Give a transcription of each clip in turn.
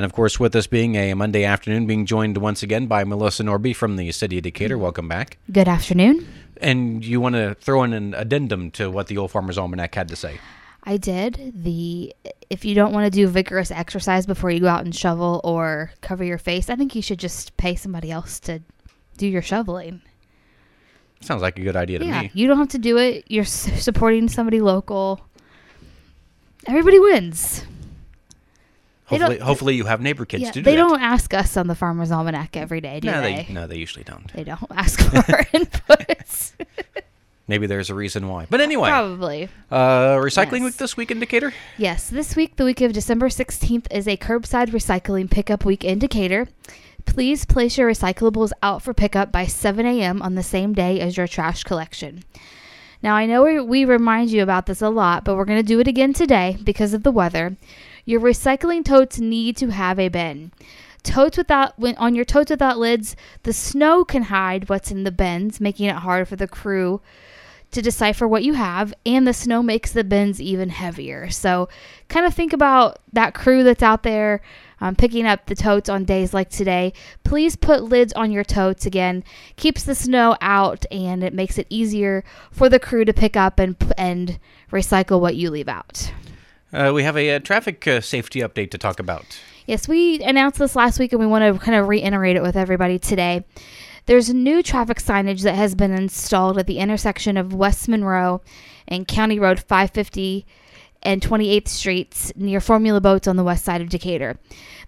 And of course, with this being a Monday afternoon, being joined once again by Melissa Norby from the City of Decatur. Mm. Welcome back. Good afternoon. And you want to throw in an addendum to what the Old Farmer's Almanac had to say? I did. The if you don't want to do vigorous exercise before you go out and shovel or cover your face, I think you should just pay somebody else to do your shoveling. Sounds like a good idea to yeah, me. you don't have to do it. You're supporting somebody local. Everybody wins. Hopefully, hopefully you have neighbor kids Yeah, to do they that. don't ask us on the Farmer's Almanac every day, do no, they? they no, they usually don't. They don't ask for our inputs. Maybe there's a reason why. But anyway, Probably. uh, recycling Yes. week this week in Decatur? Yes, this week, the week of December 16th, is a curbside recycling pickup week in Decatur. Please place your recyclables out for pickup by 7 a.m. on the same day as your trash collection. Now, I know we, we remind you about this a lot, but we're going to do it again today because of the weather. Your recycling totes need to have a bin. Totes without when on your totes without lids, the snow can hide what's in the bins, making it hard for the crew to decipher what you have, and the snow makes the bins even heavier. So, kind of think about that crew that's out there um, picking up the totes on days like today. Please put lids on your totes again. Keeps the snow out, and it makes it easier for the crew to pick up and and recycle what you leave out. Uh, we have a, uh traffic uh, safety update to talk about. Yes, we announced this last week and we want to kind of reiterate it with everybody today. There's new traffic signage that has been installed at the intersection of West Monroe and County Road 550 and 28th Streets near Formula Boats on the west side of Decatur.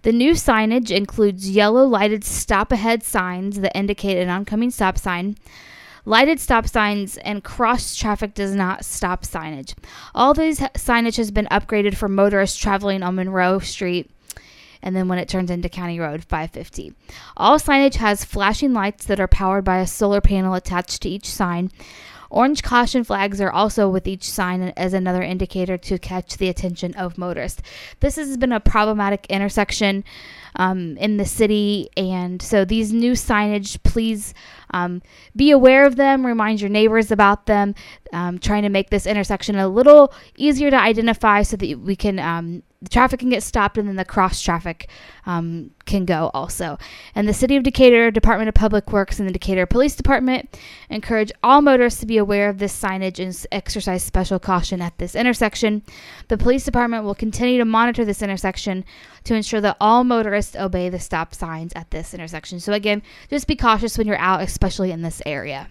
The new signage includes yellow lighted stop ahead signs that indicate an oncoming stop sign, lighted stop signs, and cross traffic does not stop signage. All these signage has been upgraded for motorists traveling on Monroe Street and then when it turns into County Road 550. All signage has flashing lights that are powered by a solar panel attached to each sign. Orange caution flags are also with each sign as another indicator to catch the attention of motorists. This has been a problematic intersection um, in the city, and so these new signage, please um, be aware of them, remind your neighbors about them, um, trying to make this intersection a little easier to identify so that we can um, the traffic can get stopped and then the cross traffic um, can go also. And the City of Decatur, Department of Public Works, and the Decatur Police Department encourage all motorists to be aware of this signage and exercise special caution at this intersection. The police department will continue to monitor this intersection to ensure that all motorists obey the stop signs at this intersection. So, again, just be cautious when you're out, especially in this area.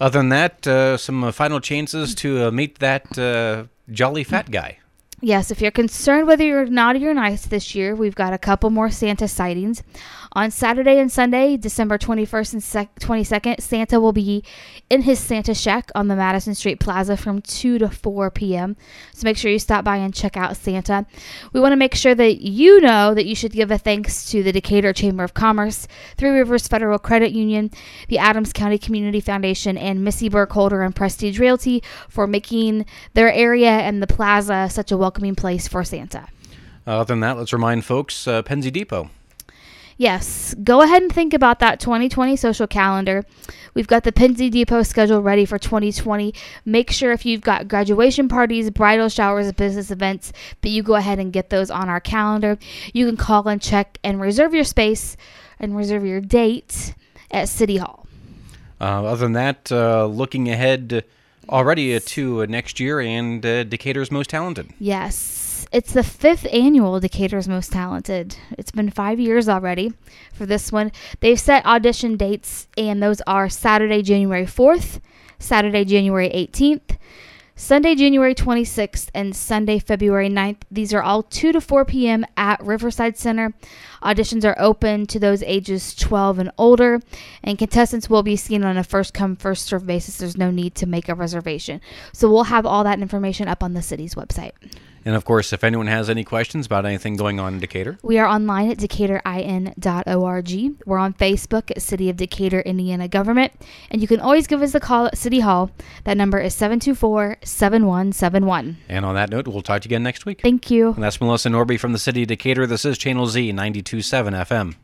Other than that, uh, some uh, final chances to uh, meet that uh, jolly fat guy. Yes, if you're concerned whether you're naughty or nice this year, we've got a couple more Santa sightings. On Saturday and Sunday, December 21st and sec- 22nd, Santa will be in his Santa Shack on the Madison Street Plaza from 2 to 4 p.m. So make sure you stop by and check out Santa. We want to make sure that you know that you should give a thanks to the Decatur Chamber of Commerce, Three Rivers Federal Credit Union, the Adams County Community Foundation, and Missy Burkholder and Prestige Realty for making their area and the plaza such a welcoming place for Santa. Uh, other than that, let's remind folks uh, Pennsy Depot. Yes, go ahead and think about that 2020 social calendar. We've got the Pennsy Depot schedule ready for 2020. Make sure if you've got graduation parties, bridal showers, business events, that you go ahead and get those on our calendar. You can call and check and reserve your space and reserve your date at City Hall. Uh, other than that, uh, looking ahead already to uh, next year and uh, Decatur's Most Talented. Yes, it's the fifth annual Decatur's Most Talented. It's been five years already for this one. They've set audition dates, and those are Saturday, January 4th, Saturday, January 18th, Sunday, January 26th, and Sunday, February 9th. These are all 2 to 4 p.m. at Riverside Center. Auditions are open to those ages 12 and older, and contestants will be seen on a first come, first served basis. There's no need to make a reservation. So we'll have all that information up on the city's website. And of course, if anyone has any questions about anything going on in Decatur, We are online at decaturin.org. We're on Facebook at City of Decatur, Indiana Government. And you can always give us a call at City Hall. That number is 724 7171. and on that note, we'll talk to you again next week. Thank you. And that's Melissa Norby from the city of Decatur. This is Channel Z 92.7 FM.